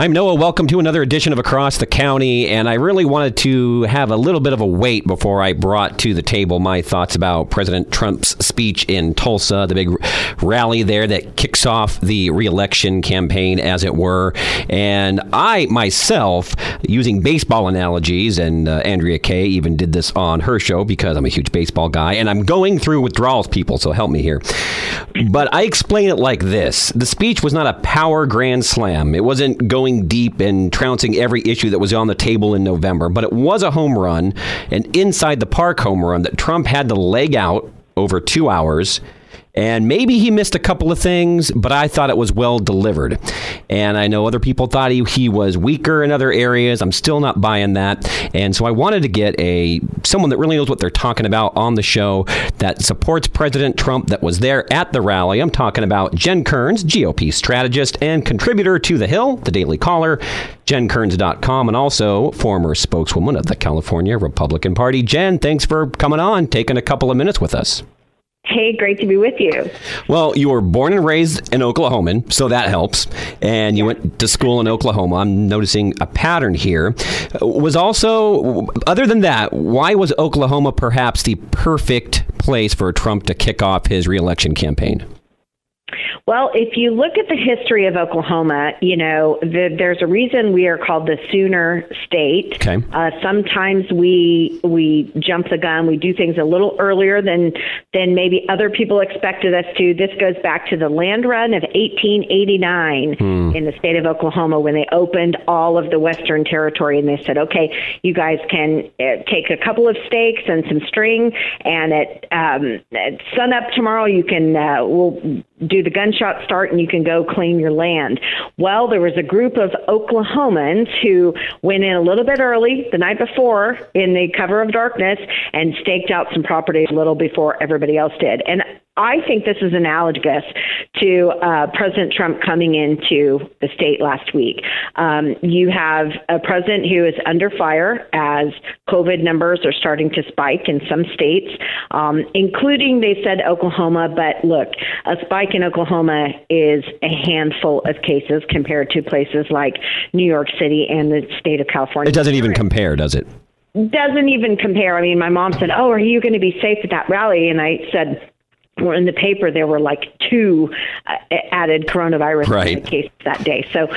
I'm Noah. Welcome to another edition of Across the County. And I really wanted to have a little bit of a wait before I brought to the table my thoughts about President Trump's speech in Tulsa, the big rally there that kicks off the reelection campaign, as it were. And I myself, using baseball analogies, and uh, Andrea Kaye even did this on her show because I'm a huge baseball guy, and I'm going through withdrawals, people, so help me here. But I explain it like this the speech was not a power grand slam, it wasn't going deep and trouncing every issue that was on the table in November, but it was a home run, an inside the park home run that Trump had to leg out over two hours and maybe he missed a couple of things, but I thought it was well delivered. And I know other people thought he, he was weaker in other areas. I'm still not buying that. And so I wanted to get a someone that really knows what they're talking about on the show that supports President Trump that was there at the rally. I'm talking about Jen Kerns, GOP strategist and contributor to The Hill, the Daily Caller, jenkerns.com, and also former spokeswoman of the California Republican Party. Jen, thanks for coming on, taking a couple of minutes with us. Hey, great to be with you. Well, you were born and raised in Oklahoman, so that helps. And you went to school in Oklahoma. I'm noticing a pattern here. Was also, other than that, why was Oklahoma perhaps the perfect place for Trump to kick off his reelection campaign? Well, if you look at the history of Oklahoma, you know, the, there's a reason we are called the Sooner State. Okay. Uh, sometimes we we jump the gun. We do things a little earlier than than maybe other people expected us to. This goes back to the land run of 1889 hmm. in the state of Oklahoma when they opened all of the Western Territory and they said, okay, you guys can uh, take a couple of stakes and some string, and at, um, at sun up tomorrow you can uh, we'll do the gunshot start and you can go claim your land. Well, there was a group of Oklahomans who went in a little bit early the night before in the cover of darkness and staked out some property a little before everybody else did. And I think this is analogous to uh, President Trump coming into the state last week. Um, you have a president who is under fire as COVID numbers are starting to spike in some states, um, including, they said, Oklahoma. But look, a spike in Oklahoma is a handful of cases compared to places like New York City and the state of California. It doesn't even compare, does it? Doesn't even compare. I mean, my mom said, Oh, are you going to be safe at that rally? And I said, were in the paper, there were like two uh, added coronavirus right. cases that day. So,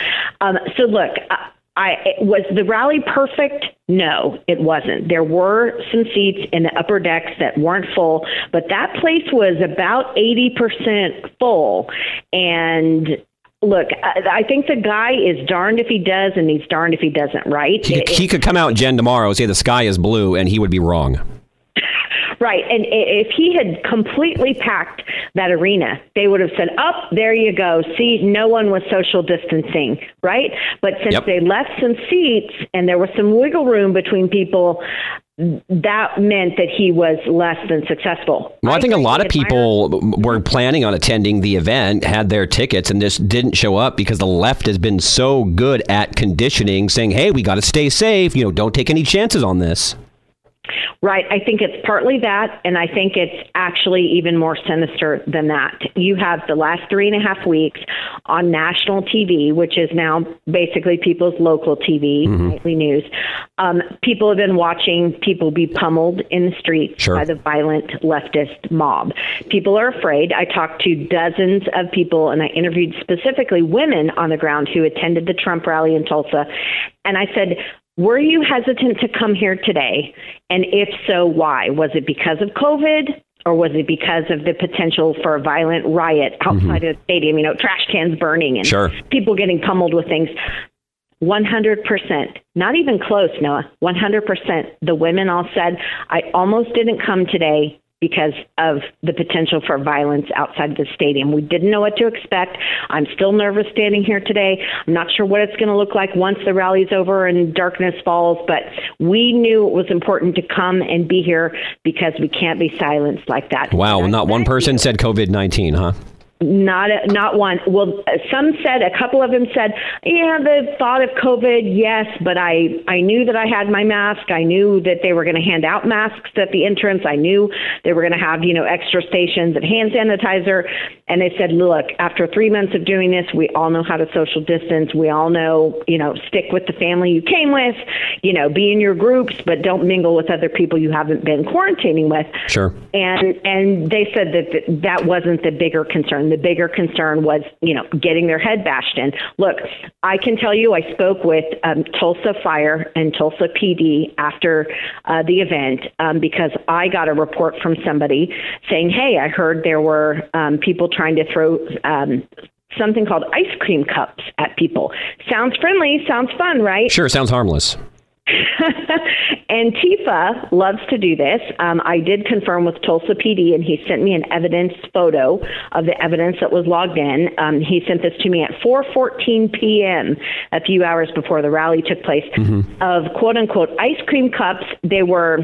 um, so look, I, I was the rally perfect. No, it wasn't. There were some seats in the upper decks that weren't full, but that place was about 80% full. And look, I, think the guy is darned if he does and he's darned if he doesn't, right? He, he could come out, Jen, tomorrow, and say the sky is blue, and he would be wrong. Right. And if he had completely packed that arena, they would have said, Up, oh, there you go. See, no one was social distancing, right? But since yep. they left some seats and there was some wiggle room between people, that meant that he was less than successful. Well, I, I think a lot of people were planning on attending the event, had their tickets, and just didn't show up because the left has been so good at conditioning, saying, "Hey, we got to stay safe. You know, don't take any chances on this." Right. I think it's partly that, and I think it's actually even more sinister than that. You have the last three and a half weeks on national TV, which is now basically people's local TV, mm-hmm. nightly news. Um, people have been watching people be pummeled in the streets sure. by the violent leftist mob. People are afraid. I talked to dozens of people, and I interviewed specifically women on the ground who attended the Trump rally in Tulsa. And I said, were you hesitant to come here today? And if so, why? Was it because of COVID? Or was it because of the potential for a violent riot outside mm-hmm. of the stadium? You know, trash cans burning and sure. people getting pummeled with things. 100%, not even close, Noah. 100%. The women all said, I almost didn't come today because of the potential for violence outside the stadium. We didn't know what to expect. I'm still nervous standing here today. I'm not sure what it's going to look like once the rally's over and darkness falls, but we knew it was important to come and be here because we can't be silenced like that. Wow, not one person said COVID 19, huh? Not a, not one. Well, some said a couple of them said, "Yeah, the thought of COVID, yes, but I I knew that I had my mask. I knew that they were going to hand out masks at the entrance. I knew they were going to have you know extra stations of hand sanitizer." And they said, "Look, after three months of doing this, we all know how to social distance. We all know you know stick with the family you came with. You know, be in your groups, but don't mingle with other people you haven't been quarantining with." Sure. And and they said that that wasn't the bigger concern the bigger concern was, you know, getting their head bashed in. Look, I can tell you, I spoke with um, Tulsa Fire and Tulsa PD after uh, the event um, because I got a report from somebody saying, "Hey, I heard there were um, people trying to throw." Um, something called ice cream cups at people. Sounds friendly, sounds fun, right? Sure, sounds harmless. Antifa loves to do this. Um, I did confirm with Tulsa PD, and he sent me an evidence photo of the evidence that was logged in. Um, he sent this to me at 4:14 p.m. a few hours before the rally took place. Mm-hmm. Of quote unquote ice cream cups, they were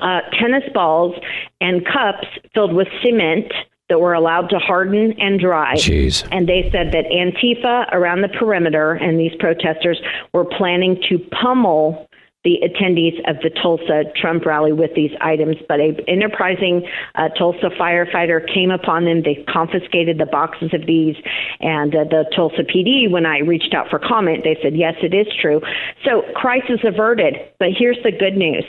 uh, tennis balls and cups filled with cement that were allowed to harden and dry. Jeez. And they said that Antifa around the perimeter and these protesters were planning to pummel the attendees of the Tulsa Trump rally with these items. But a enterprising uh, Tulsa firefighter came upon them. They confiscated the boxes of these, and uh, the Tulsa PD, when I reached out for comment, they said yes, it is true. So crisis averted. But here's the good news: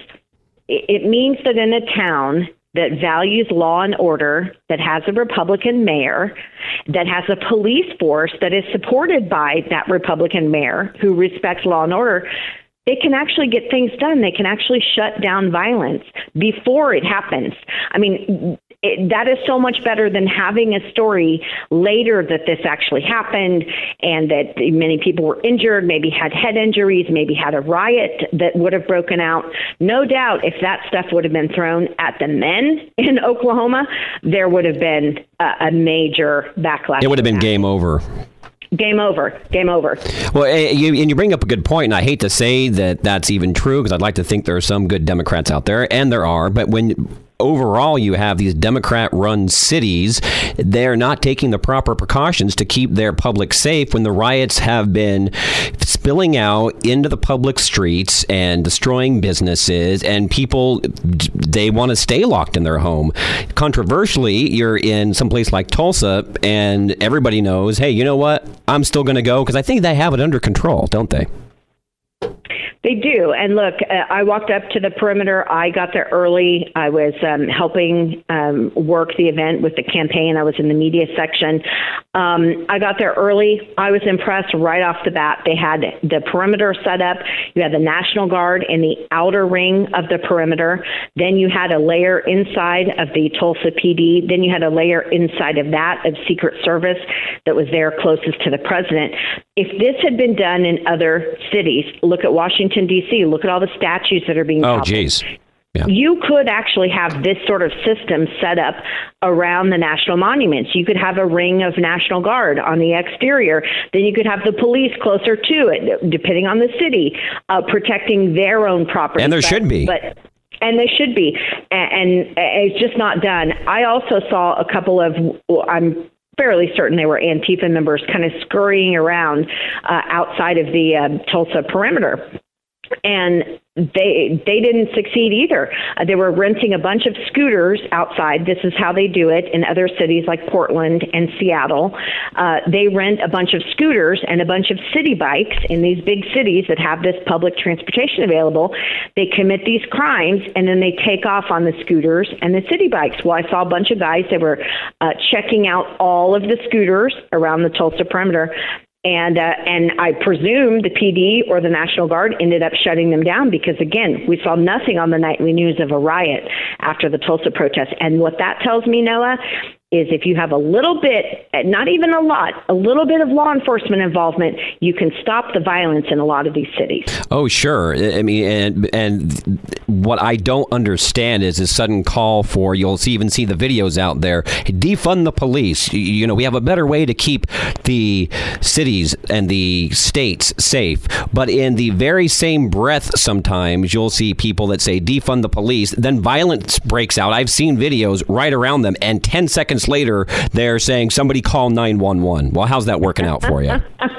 it means that in a town that values law and order, that has a Republican mayor, that has a police force that is supported by that Republican mayor who respects law and order, they can actually get things done. They can actually shut down violence before it happens. I mean, it, that is so much better than having a story later that this actually happened and that many people were injured, maybe had head injuries, maybe had a riot that would have broken out. No doubt, if that stuff would have been thrown at the men in Oklahoma, there would have been a, a major backlash. It would have been game over. Game over. Game over. Well, eh, you, and you bring up a good point, and I hate to say that that's even true because I'd like to think there are some good Democrats out there, and there are. But when overall you have these Democrat run cities. They're not taking the proper precautions to keep their public safe when the riots have been spilling out into the public streets and destroying businesses and people they want to stay locked in their home. Controversially, you're in some place like Tulsa and everybody knows, hey, you know what? I'm still going to go because I think they have it under control, don't they? They do. And look, uh, I walked up to the perimeter. I got there early. I was um, helping um, work the event with the campaign. I was in the media section. Um, I got there early. I was impressed right off the bat. They had the perimeter set up. You had the National Guard in the outer ring of the perimeter. Then you had a layer inside of the Tulsa PD. Then you had a layer inside of that of Secret Service that was there closest to the president. If this had been done in other cities, look at Washington, D.C., look at all the statues that are being Oh, jeez. Yeah. You could actually have this sort of system set up around the national monuments. You could have a ring of National Guard on the exterior. Then you could have the police closer to it, depending on the city, uh, protecting their own property. And there but, should be. But and they should be and, and, it's just not done i also saw a couple of i'm fairly certain they were Antifa members kind of scurrying around uh, outside of the uh, Tulsa perimeter. And they they didn't succeed either. Uh, they were renting a bunch of scooters outside. This is how they do it in other cities like Portland and Seattle. Uh, they rent a bunch of scooters and a bunch of city bikes in these big cities that have this public transportation available. They commit these crimes and then they take off on the scooters and the city bikes. Well, I saw a bunch of guys that were uh, checking out all of the scooters around the Tulsa perimeter and uh, and I presume the PD or the National Guard ended up shutting them down because again we saw nothing on the nightly news of a riot after the Tulsa protest. And what that tells me, Noah, is if you have a little bit, eh, not even a lot, a little bit of law enforcement involvement, you can stop the violence in a lot of these cities. Oh, sure. I mean, and and what I don't understand is this sudden call for you'll see, even see the videos out there defund the police. You know, we have a better way to keep the cities and the states safe. But in the very same breath, sometimes you'll see people that say defund the police, then violence breaks out. I've seen videos right around them, and ten seconds seconds later, they're saying somebody call 911. Well, how's that working out for you?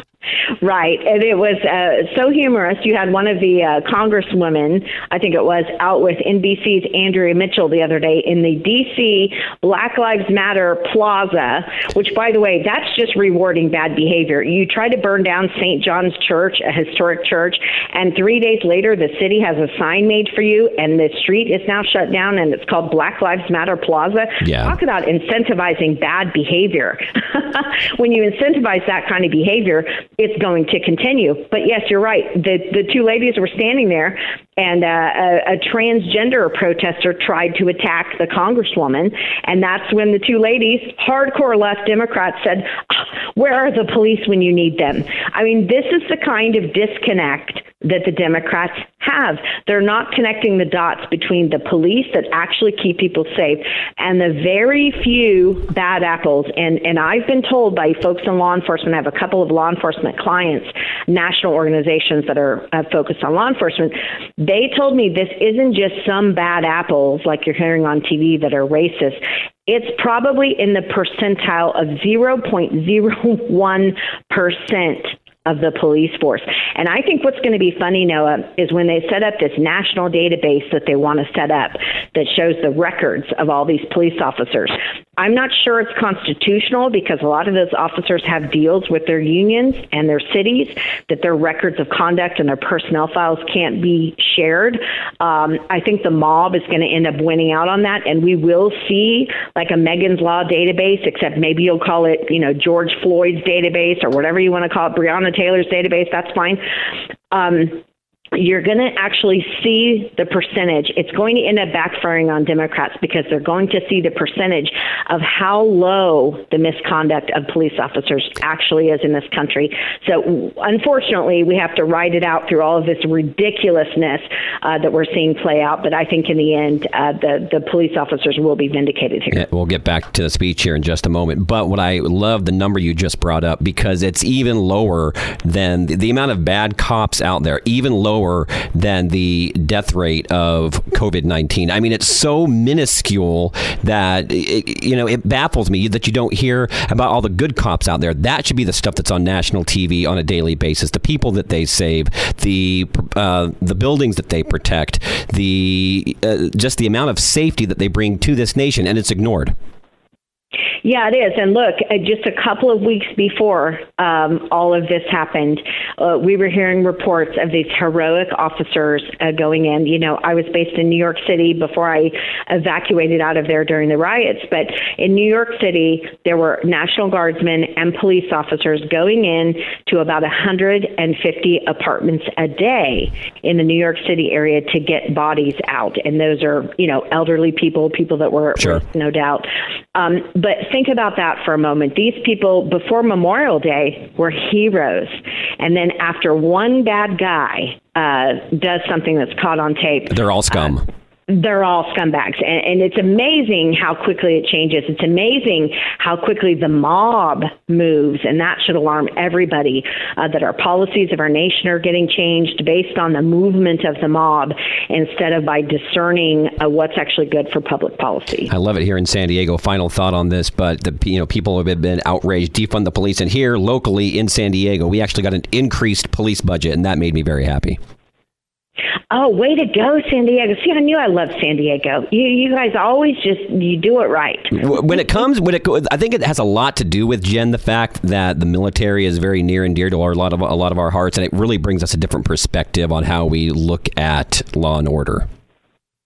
Right, and it was uh, so humorous. You had one of the uh, congresswomen, I think it was, out with NBC's Andrea Mitchell the other day in the D.C. Black Lives Matter Plaza, which, by the way, that's just rewarding bad behavior. You try to burn down St. John's Church, a historic church, and three days later, the city has a sign made for you, and the street is now shut down, and it's called Black Lives Matter Plaza. Yeah. Talk about incentivizing bad behavior. when you incentivize that kind of behavior, it's going to continue. But yes, you're right. The the two ladies were standing there, and uh, a, a transgender protester tried to attack the congresswoman, and that's when the two ladies, hardcore left Democrats, said, "Ah, "Where are the police when you need them?" I mean, this is the kind of disconnect that the Democrats have. They're not connecting the dots between the police that actually keep people safe and the very few bad apples. And, and I've been told by folks in law enforcement, I have a couple of law enforcement clients, national organizations that are uh, focused on law enforcement. They told me this isn't just some bad apples like you're hearing on TV that are racist. It's probably in the percentile of 0.01% of the police force. And I think what's going to be funny, Noah, is when they set up this national database that they want to set up that shows the records of all these police officers. I'm not sure it's constitutional because a lot of those officers have deals with their unions and their cities that their records of conduct and their personnel files can't be shared. Um, I think the mob is going to end up winning out on that, and we will see like a Megan's Law database, except maybe you'll call it, you know, George Floyd's database or whatever you want to call it, Breonna Taylor's database. That's fine. Um, you're going to actually see the percentage. It's going to end up backfiring on Democrats because they're going to see the percentage of how low the misconduct of police officers actually is in this country. So, unfortunately, we have to ride it out through all of this ridiculousness uh, that we're seeing play out. But I think in the end, uh, the the police officers will be vindicated here. Yeah, we'll get back to the speech here in just a moment. But what I love the number you just brought up because it's even lower than the, the amount of bad cops out there, even lower than the death rate of COVID 19. I mean, it's so minuscule that, it, you know, it baffles me that you don't hear about all the good cops out there. That should be the stuff that's on national TV on a daily basis. The people that they save, the, uh, the buildings that they protect, the, uh, just the amount of safety that they bring to this nation, and it's ignored. Yeah, it is. And look, uh, just a couple of weeks before um, all of this happened, uh, we were hearing reports of these heroic officers uh, going in. You know, I was based in New York City before I evacuated out of there during the riots, but in New York City, there were National Guardsmen and police officers going in to about 150 apartments a day in the New York City area to get bodies out. And those are, you know, elderly people, people that were, Sure. no doubt. Um, but think about that for a moment. These people, before Memorial Day, were heroes. And then after one bad guy uh, does something that's caught on tape, They're all scum. They're all scumbags. And, and it's amazing how quickly it changes. It's amazing how quickly the mob moves. And that should alarm everybody uh, that our policies of our nation are getting changed based on the movement of the mob instead of by discerning uh, what's actually good for public policy. I love it here in San Diego. Final thought on this, but the you know people have been outraged, defund the police, and here locally in San Diego, we actually got an increased police budget, and that made me very happy. Oh, way to go, San Diego! See, I knew I loved San Diego. You, you guys always just you do it right. When it comes, when it, I think it has a lot to do with Jen, the fact that the military is very near and dear to our, a lot of a lot of our hearts, and it really brings us a different perspective on how we look at law and order.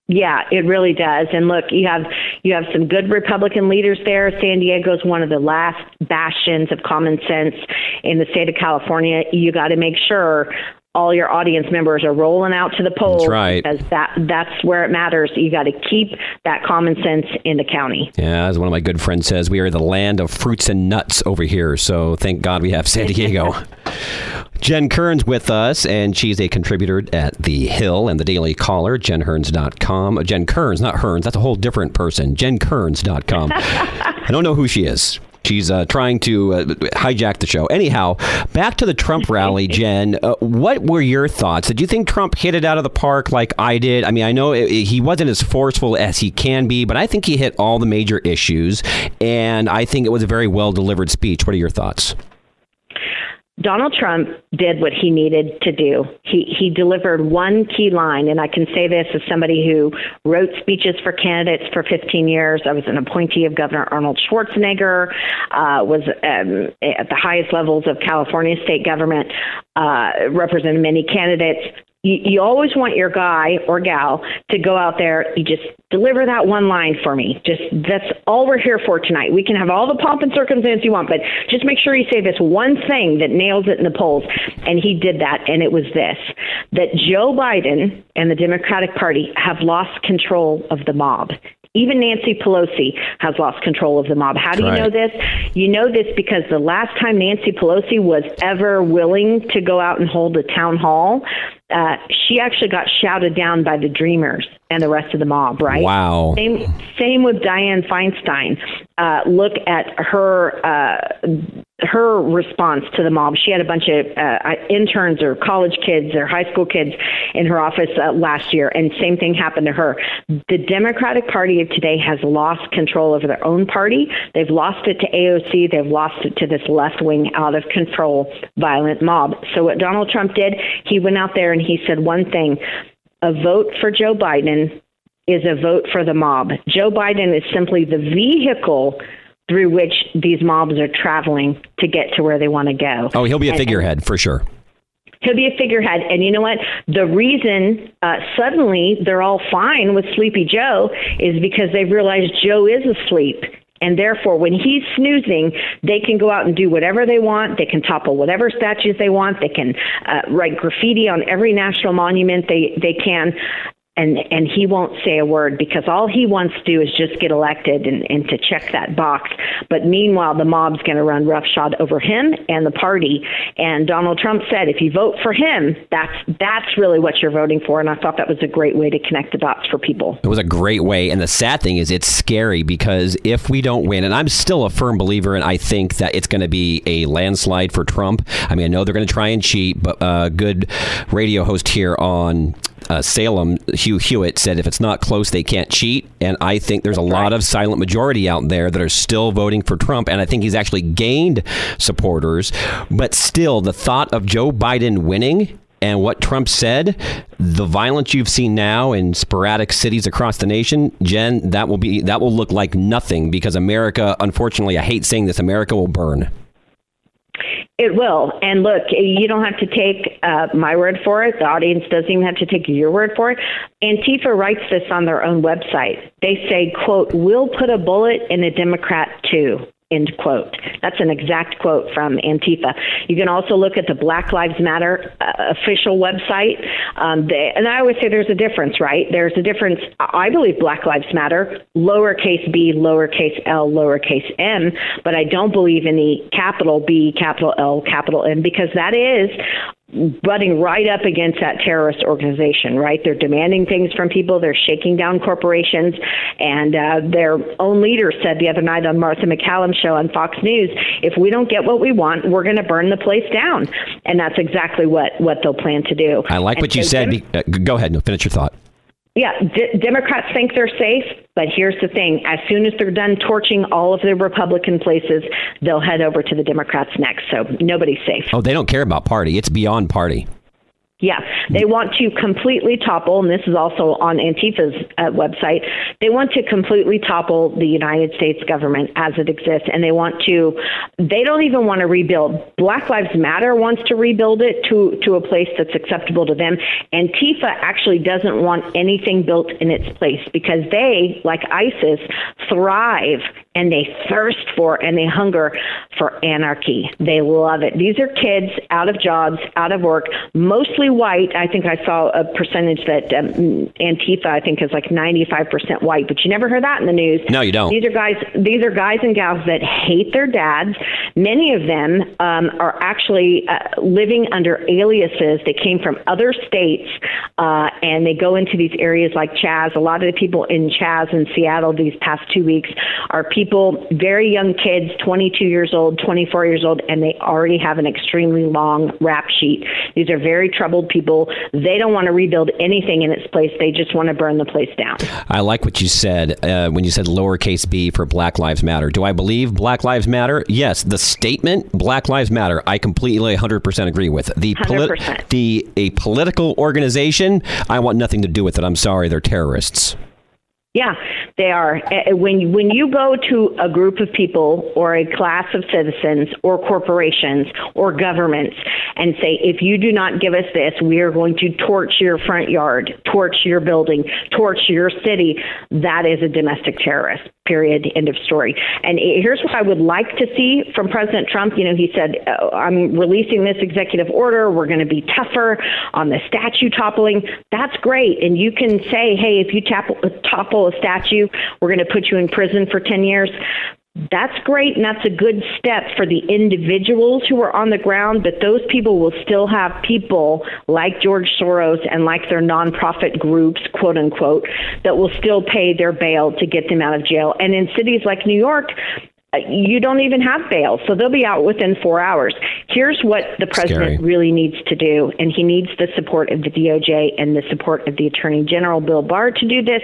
Yeah, it really does. And look, you have you have some good Republican leaders there. San Diego is one of the last bastions of common sense in the state of California. You got to make sure all your audience members are rolling out to the polls That's right. because that that's where it matters. You got to keep that common sense in the county. Yeah, as one of my good friends says, we are the land of fruits and nuts over here. So thank God we have San Diego. Jen Kerns with us, and she's a contributor at The Hill and The Daily Caller, jenhearns.com. Jen Kerns, not Hearns, that's a whole different person. jenkerns.com. I don't know who she is. She's uh, trying to uh, hijack the show. Anyhow, back to the Trump rally, Jen. Uh, what were your thoughts? Did you think Trump hit it out of the park like I did? I mean, I know it, it, he wasn't as forceful as he can be, but I think he hit all the major issues, and I think it was a very well delivered speech. What are your thoughts? Donald Trump did what he needed to do. He he delivered one key line, and I can say this as somebody who wrote speeches for candidates for 15 years. I was an appointee of Governor Arnold Schwarzenegger, uh, was um, at the highest levels of California state government, uh, represented many candidates you, you always want your guy or gal to go out there. You just deliver that one line for me. Just that's all we're here for tonight. We can have all the pomp and circumstance you want, but just make sure you say this one thing that nails it in the polls. And he did that, and it was this: that Joe Biden and the Democratic Party have lost control of the mob. Even Nancy Pelosi has lost control of the mob. How do you know this? You know this because the last time Nancy Pelosi was ever willing to go out and hold a town hall, uh, she actually got shouted down by the Dreamers and the rest of the mob, right? Wow. Same, same with Dianne Feinstein. Uh, look at her uh, her response to the mob. She had a bunch of uh, interns or college kids or high school kids in her office uh, last year, and same thing happened to her. The Democratic Party of today has lost control over their own party. They've lost it to AOC. They've lost it to this left wing, out of control, violent mob. So what Donald Trump did, he went out there and he said one thing: a vote for Joe Biden is a vote for the mob. Joe Biden is simply the vehicle through which these mobs are traveling to get to where they want to go. Oh, he'll be a figurehead for sure. He'll be a figurehead. And you know what? The reason uh, suddenly they're all fine with Sleepy Joe is because they've realized Joe is asleep. And therefore, when he's snoozing, they can go out and do whatever they want. They can topple whatever statues they want. They can uh, write graffiti on every national monument they, they can and and he won't say a word because all he wants to do is just get elected and, and to check that box. But meanwhile, the mob's going to run roughshod over him and the party. And Donald Trump said, if you vote for him, that's that's really what you're voting for. And I thought that was a great way to connect the dots for people. It was a great way. And the sad thing is, it's scary because if we don't win, and I'm still a firm believer, and I think that it's going to be a landslide for Trump. I mean, I know they're going to try and cheat, but a uh, good radio host here on uh, Salem, Hugh Hewitt said if it's not close, they can't cheat. And I think there's a lot of silent majority out there that are still voting for Trump. And I think he's actually gained supporters. But still, the thought of Joe Biden winning and what Trump said, the violence you've seen now in sporadic cities across the nation, Jen, that will be that will look like nothing because America, unfortunately, I hate saying this, America will burn. It will. And look, you don't have to take uh, my word for it. The audience doesn't even have to take your word for it. Antifa writes this on their own website. They say, quote, we'll put a bullet in a Democrat too. End quote. That's an exact quote from Antifa. You can also look at the Black Lives Matter uh, official website. Um, they, and I always say there's a difference, right? There's a difference. I believe Black Lives Matter, lowercase b, lowercase l, lowercase m, but I don't believe in the capital B, capital L, capital M, because that is butting right up against that terrorist organization, right? They're demanding things from people, they're shaking down corporations, and uh, their own leader said the other night on Martha MacCallum's show on Fox News, if we don't get what we want, we're going to burn the place down. And that's exactly what, what they'll plan to do. I like and what you said. Uh, go ahead, and finish your thought. Yeah, D- Democrats think they're safe, but here's the thing: as soon as they're done torching all of the Republican places, they'll head over to the Democrats next. So nobody's safe. Oh, they don't care about party; it's beyond party. Yeah, they want to completely topple, and this is also on Antifa's uh, website. They want to completely topple the United States government as it exists, and they want to. They don't even want to rebuild. Black Lives Matter wants to rebuild it to to a place that's acceptable to them. Antifa actually doesn't want anything built in its place because they, like ISIS, thrive and they thirst for and they hunger for anarchy. They love it. These are kids out of jobs, out of work, mostly white, I think I saw a percentage that um, Antifa, I think, is like 95% white, but you never hear that in the news. No, you don't. These are guys. These are guys and gals that hate their dads. Many of them um, are actually uh, living under aliases. They came from other states, uh, and they go into these areas like Chaz. A lot of the people in Chaz in Seattle these past two weeks are people, very young kids, 22 years old, 24 years old, and they already have an extremely long rap sheet. These are very troubled people. They don't want to rebuild anything in its place. They just want to burn the place down. I like what you said uh, when you said lowercase b for Black Lives Matter. Do I believe Black Lives Matter? Yes. The statement Black Lives Matter, I completely 100% agree with. The, the a political organization, I want nothing to do with it. I'm sorry, they're terrorists. Yeah, they are. When when you go to a group of people or a class of citizens or corporations or governments and say, if you do not give us this, we are going to torch your front yard, torch your building, torch your city, that is a domestic terrorist. Period. End of story. And here's what I would like to see from President Trump. You know, he said, oh, I'm releasing this executive order. We're going to be tougher on the statue toppling. That's great. And you can say, hey, if you topple a statue, we're going to put you in prison for 10 years. That's great, and that's a good step for the individuals who are on the ground, but those people will still have people like George Soros and like their nonprofit groups, quote unquote, that will still pay their bail to get them out of jail. And in cities like New York, Uh, you don't even have bail, so they'll be out within four hours. Here's what the president Scary. really needs to do, and he needs the support of the DOJ and the support of the Attorney General Bill Barr to do this.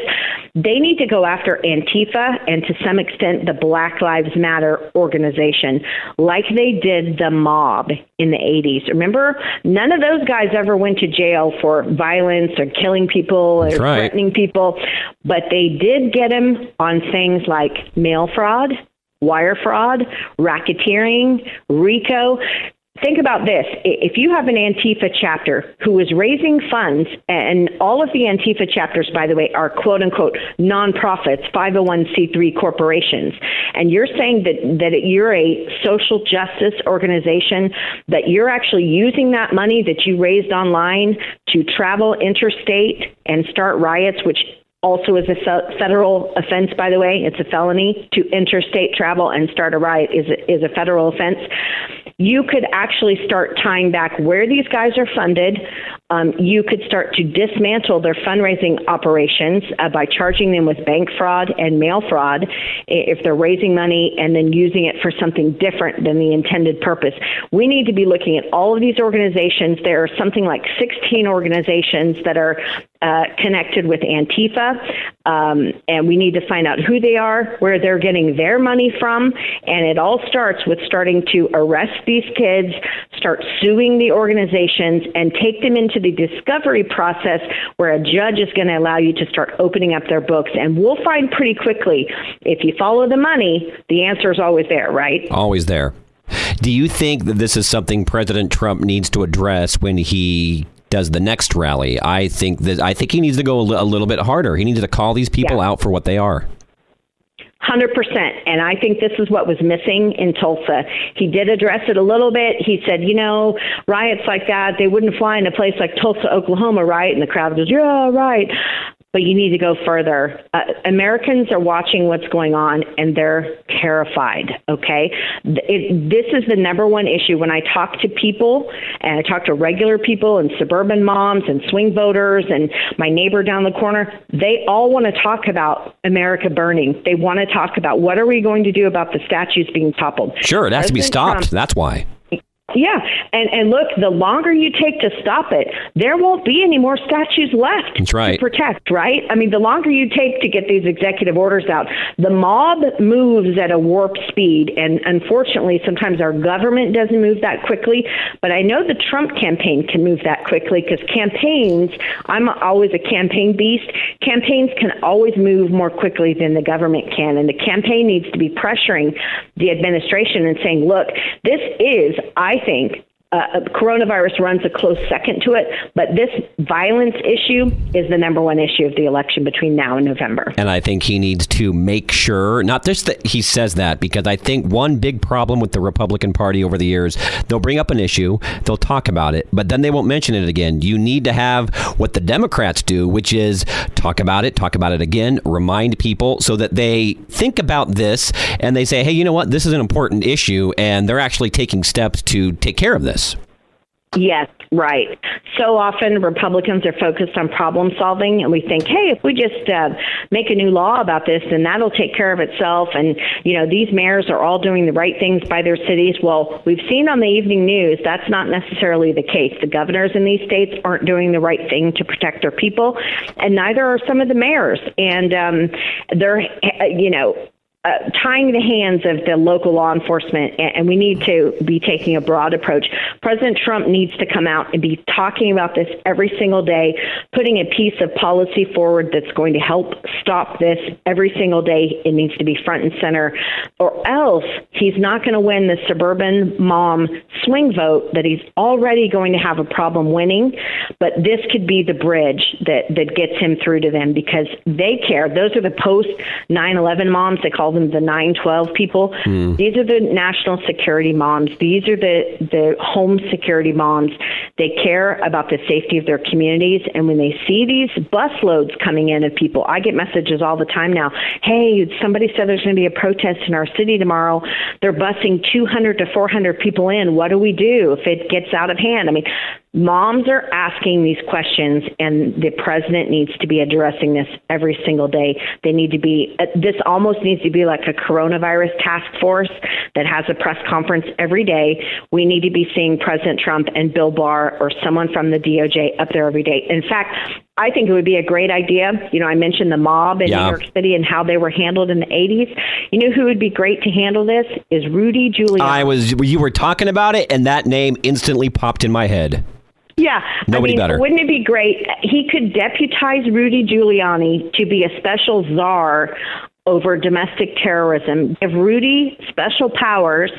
They need to go after Antifa and to some extent the Black Lives Matter organization, like they did the mob in the 80s. Remember, none of those guys ever went to jail for violence or killing people or right. threatening people, but they did get them on things like mail fraud wire fraud, racketeering, RICO. Think about this. If you have an Antifa chapter who is raising funds, and all of the Antifa chapters, by the way, are quote unquote nonprofits, 501c3 corporations, and you're saying that, that you're a social justice organization, that you're actually using that money that you raised online to travel interstate and start riots, which also is a federal offense, by the way. It's a felony to interstate travel and start a riot is a, is a federal offense. You could actually start tying back where these guys are funded. Um, you could start to dismantle their fundraising operations uh, by charging them with bank fraud and mail fraud if they're raising money and then using it for something different than the intended purpose. We need to be looking at all of these organizations. There are something like 16 organizations that are uh, connected with Antifa, um, and we need to find out who they are, where they're getting their money from, and it all starts with starting to arrest these kids, start suing the organizations, and take them into the discovery process where a judge is going to allow you to start opening up their books. And we'll find pretty quickly if you follow the money, the answer is always there, right? Always there. Do you think that this is something President Trump needs to address when he does the next rally. I think that I think he needs to go a, li- a little bit harder. He needs to call these people Yeah. out for what they are. Hundred percent, and I think this is what was missing in Tulsa. He did address it a little bit. He said, you know, riots like that they wouldn't fly in a place like Tulsa, Oklahoma, right? And the crowd goes, yeah, right. But you need to go further. Uh, Americans are watching what's going on, and they're terrified. Okay, it, this is the number one issue. When I talk to people, and I talk to regular people, and suburban moms, and swing voters, and my neighbor down the corner, they all want to talk about America burning. They want to talk about what are we going to do about the statues being toppled. Sure, it has to be stopped. Trump- That's why. Yeah, and and look, the longer you take to stop it, there won't be any more statues left That's right. to protect, right? I mean, the longer you take to get these executive orders out, the mob moves at a warp speed, and unfortunately, sometimes our government doesn't move that quickly. But I know the Trump campaign can move that quickly because campaigns. I'm always a campaign beast. Campaigns can always move more quickly than the government can, and the campaign needs to be pressuring the administration and saying, "Look, this is, I think, uh, coronavirus runs a close second to it, but this violence issue is the number one issue of the election between now and November. And I think he needs to make sure, not just that he says that, because I think one big problem with the Republican Party over the years, they'll bring up an issue, they'll talk about it, but then they won't mention it again. You need to have what the Democrats do, which is talk about it, talk about it again, remind people so that they think about this and they say, hey, you know what, this is an important issue, and they're actually taking steps to take care of this. Yes, right. So often Republicans are focused on problem solving, and we think, hey, if we just uh, make a new law about this, then that'll take care of itself. And, you know, these mayors are all doing the right things by their cities. Well, we've seen on the evening news that's not necessarily the case. The governors in these states aren't doing the right thing to protect their people, and neither are some of the mayors. And um, they're, you know, uh, tying the hands of the local law enforcement, and, we need to be taking a broad approach. President Trump needs to come out and be talking about this every single day, putting a piece of policy forward that's going to help stop this every single day. It needs to be front and center, or else he's not going to win the suburban mom swing vote that he's already going to have a problem winning. But this could be the bridge that, that gets him through to them because they care. Those are the post 9 11 moms. They call call them the 912 people. Mm. These are the national security moms. These are the, the home security moms. They care about the safety of their communities. And when they see these bus loads coming in of people, I get messages all the time now. Hey, somebody said there's going to be a protest in our city tomorrow. They're busing 200 to 400 people in. What do we do if it gets out of hand? I mean, Moms are asking these questions, and the president needs to be addressing this every single day. They need to be, uh, this almost needs to be like a coronavirus task force that has a press conference every day. We need to be seeing President Trump and Bill Barr or someone from the DOJ up there every day. In fact, I think it would be a great idea. You know, I mentioned the mob in yeah. New York City and how they were handled in the 80s. You know who would be great to handle this is Rudy Giuliani. I was you were talking about it and that name instantly popped in my head. Yeah. Nobody I mean, better. Wouldn't it be great? He could deputize Rudy Giuliani to be a special czar over domestic terrorism, give Rudy special powers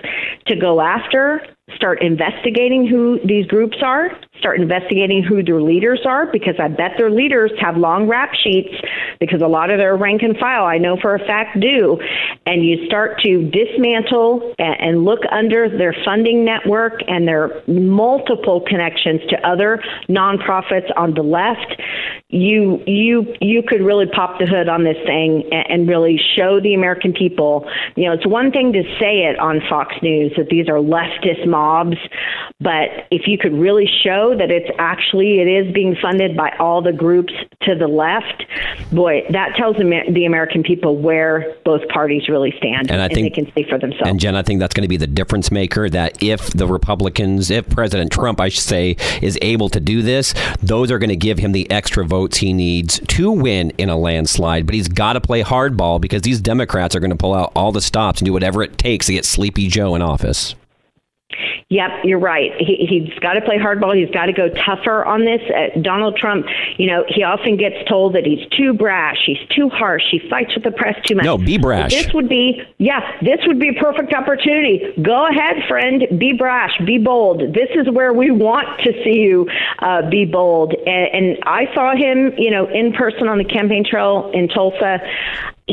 to go after, start investigating who these groups are, start investigating who their leaders are, because I bet their leaders have long rap sheets, because a lot of their rank and file, I know for a fact, do. And you start to dismantle and look under their funding network and their multiple connections to other nonprofits on the left. You you you could really pop the hood on this thing and really show the American people. You know, it's one thing to say it on Fox News that these are leftist mobs, but if you could really show that it's actually it is being funded by all the groups to the left, boy, that tells the American people where both parties really stand, and I and think they can see for themselves. And Jen, I think that's going to be the difference maker. That if the Republicans, if President Trump, I should say, is able to do this, those are going to give him the extra votes he needs to win in a landslide. But he's got to play hardball because these Democrats are going to pull out all the stops and do whatever it takes to get Sleepy Joe in office. Yep, you're right. He, he's got to play hardball. He's got to go tougher on this. Uh, Donald Trump, you know, he often gets told that he's too brash, he's too harsh, he fights with the press too much. No, be brash. This would be, yeah, this would be a perfect opportunity. Go ahead, friend, be brash, be bold. This is where we want to see you uh, be bold. And, and I saw him, you know, in person on the campaign trail in Tulsa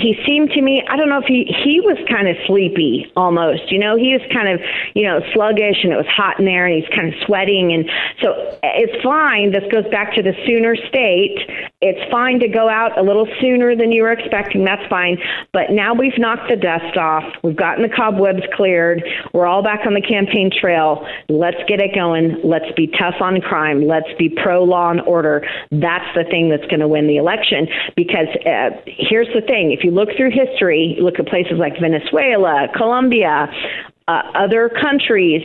he seemed to me i don't know if he he was kind of sleepy almost you know? He was kind of you know sluggish and it was hot in there and he's kind of sweating and so it's fine this goes back to the sooner state it's fine to go out a little sooner than you were expecting that's fine. But now we've knocked the dust off. We've gotten the cobwebs cleared. We're all back on the campaign trail. Let's get it going. Let's be tough on crime. Let's be pro law and order. That's the thing that's going to win the election because uh, here's the thing. If you look through history, look at places like Venezuela, Colombia, uh, other countries,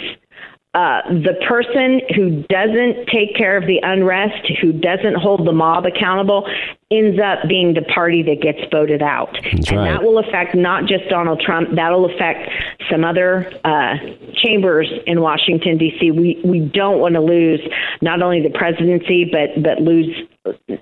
uh, the person who doesn't take care of the unrest, who doesn't hold the mob accountable, ends up being the party that gets voted out. That's and right. that will affect not just Donald Trump, that'll affect some other uh, chambers in Washington, D.C. We, we don't want to lose not only the presidency, but, but lose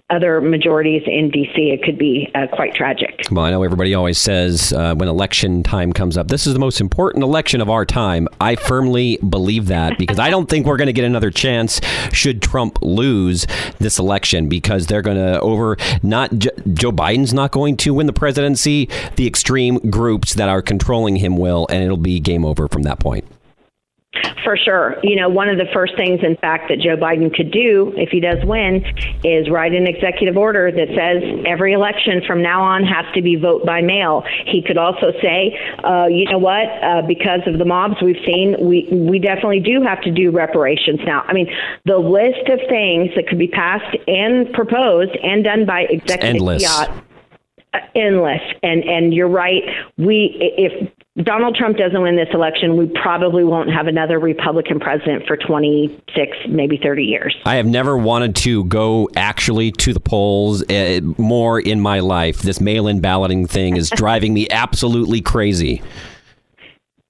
other majorities in D.C., it could be uh, quite tragic. Well, I know everybody always says uh, when election time comes up, this is the most important election of our time. I firmly believe that because I don't think we're going to get another chance should Trump lose this election because they're going to over not Joe Biden's not going to win the presidency. The extreme groups that are controlling him will, and it'll be game over from that point. For sure. You know, one of the first things, in fact, that Joe Biden could do if he does win is write an executive order that says every election from now on has to be vote by mail. He could also say, uh, you know what, uh, because of the mobs we've seen, we, we definitely do have to do reparations now. I mean, the list of things that could be passed and proposed and done by executive fiat uh, endless and and you're right we if Donald Trump doesn't win this election, we probably won't have another Republican president for 26, maybe 30 years. I have never wanted to go actually to the polls uh, more in my life. This mail in balloting thing is driving me absolutely crazy.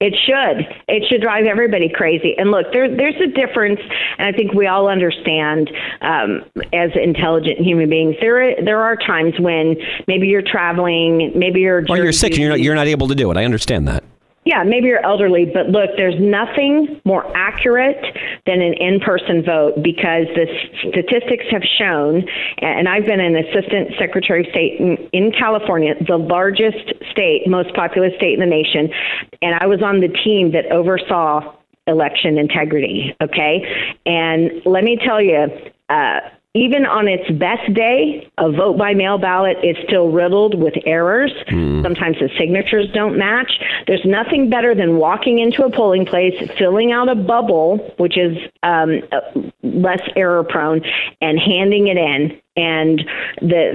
It should. It should drive everybody crazy. And look, there, there's a difference, and I think we all understand um, as intelligent human beings. There, there are times when maybe you're traveling, maybe you're or you're sick and you're not you're not able to do it. I understand that. Yeah, maybe you're elderly, but look, there's nothing more accurate than an in person vote because the statistics have shown, and I've been an assistant secretary of state in, in California, the largest state, most populous state in the nation, and I was on the team that oversaw election integrity, okay? And let me tell you, uh, even on its best day, a vote by mail ballot is still riddled with errors. Mm. Sometimes the signatures don't match. There's nothing better than walking into a polling place, filling out a bubble, which is um, less error prone, and handing it in. And the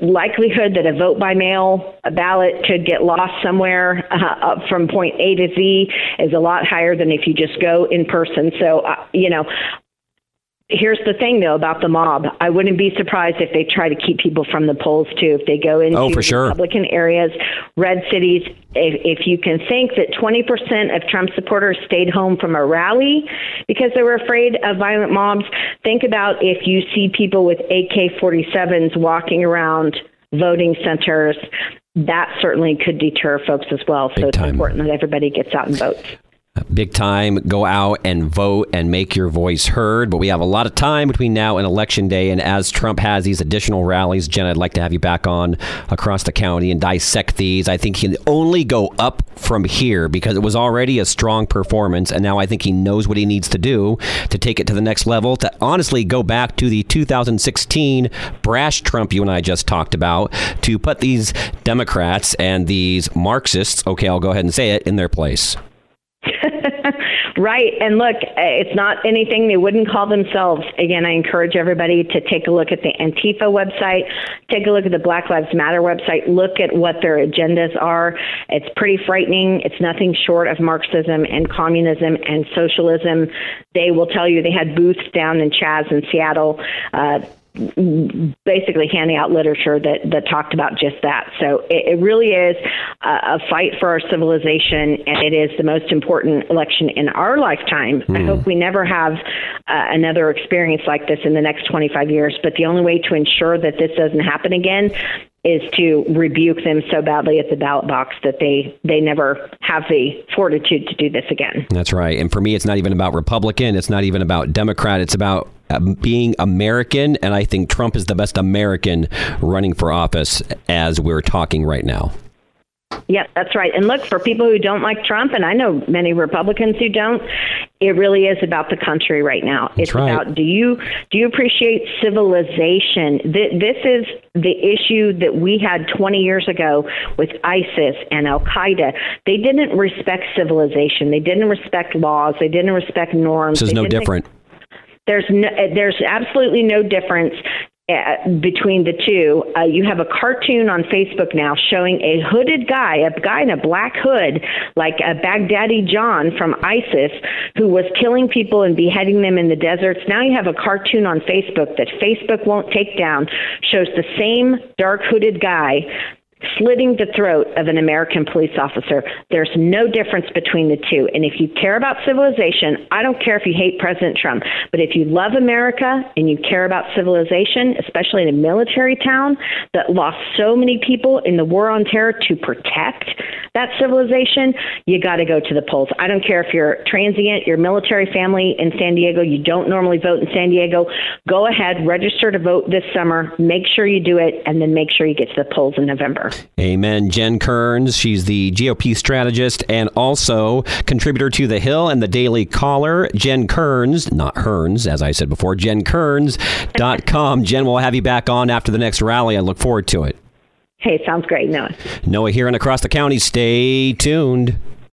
the likelihood that a vote by mail ballot could get lost somewhere uh, up from point A to Z is a lot higher than if you just go in person. So, uh, you know, Here's the thing, though, about the mob. I wouldn't be surprised if they try to keep people from the polls too. If they go into oh, for sure. Republican areas, red cities. If, if you can think that 20% of Trump supporters stayed home from a rally because they were afraid of violent mobs, think about if you see people with AK-47s walking around voting centers. That certainly could deter folks as well. Big so it's time. important that everybody gets out and votes big time. Go out and vote and make your voice heard. But we have a lot of time between now and election day. And as Trump has these additional rallies, Jen, I'd like to have you back on across the county and dissect these. I think he can only go up from here because it was already a strong performance. And now I think he knows what he needs to do to take it to the next level, to honestly go back to the 2016 brash Trump you and I just talked about, to put these Democrats and these Marxists, okay, I'll go ahead and say it, in their place. right. And look, it's not anything they wouldn't call themselves. Again, I encourage everybody to take a look at the Antifa website, take a look at the Black Lives Matter website, look at what their agendas are. It's pretty frightening. It's nothing short of Marxism and communism and socialism. They will tell you they had booths down in Chaz in Seattle. Uh, basically handing out literature that, that talked about just that. So it, it really is a, a, fight for our civilization, and it is the most important election in our lifetime. Mm. I hmm. hope we never have uh, another experience like this in the next 25 years. But the only way to ensure that this doesn't happen again is to rebuke them so badly at the ballot box that they they never have the fortitude to do this again. That's right. And for me, it's not even about Republican. It's not even about Democrat. It's about uh, being American, and I think Trump is the best American running for office as we're talking right now. Yeah, that's right. And look, for people who don't like Trump, and I know many Republicans who don't, it really is about the country right now. That's it's right. about do you do you appreciate civilization? This is the issue that we had 20 years ago with ISIS and Al Qaeda. They didn't respect civilization. They didn't respect laws. They didn't respect norms. This is they no different. There's no, eh, there's absolutely no difference uh, between the two. Uh, you have a cartoon on Facebook now showing a hooded guy, a guy in a black hood, like a Baghdadi John from ISIS, who was killing people and beheading them in the deserts. Now you have a cartoon on Facebook that Facebook won't take down, shows the same dark hooded guy slitting the throat of an American police officer. There's no difference between the two. And if you care about civilization, I don't care if you hate President Trump, but if you love America and you care about civilization, especially in a military town that lost so many people in the war on terror to protect that civilization, you got to go to the polls. I don't care if you're transient, your military family in San Diego, you don't normally vote in San Diego, go ahead, register to vote this summer. Make sure you do it, and then make sure you get to the polls in November. Amen. Jen Kerns, she's the GOP strategist and also contributor to The Hill and the Daily Caller. Jen Kerns, not Hearns, as I said before, jenkerns.com. Jen, we'll have you back on after the next rally. I look forward to it. Hey, sounds great, Noah. Noah here and across the county. Stay tuned.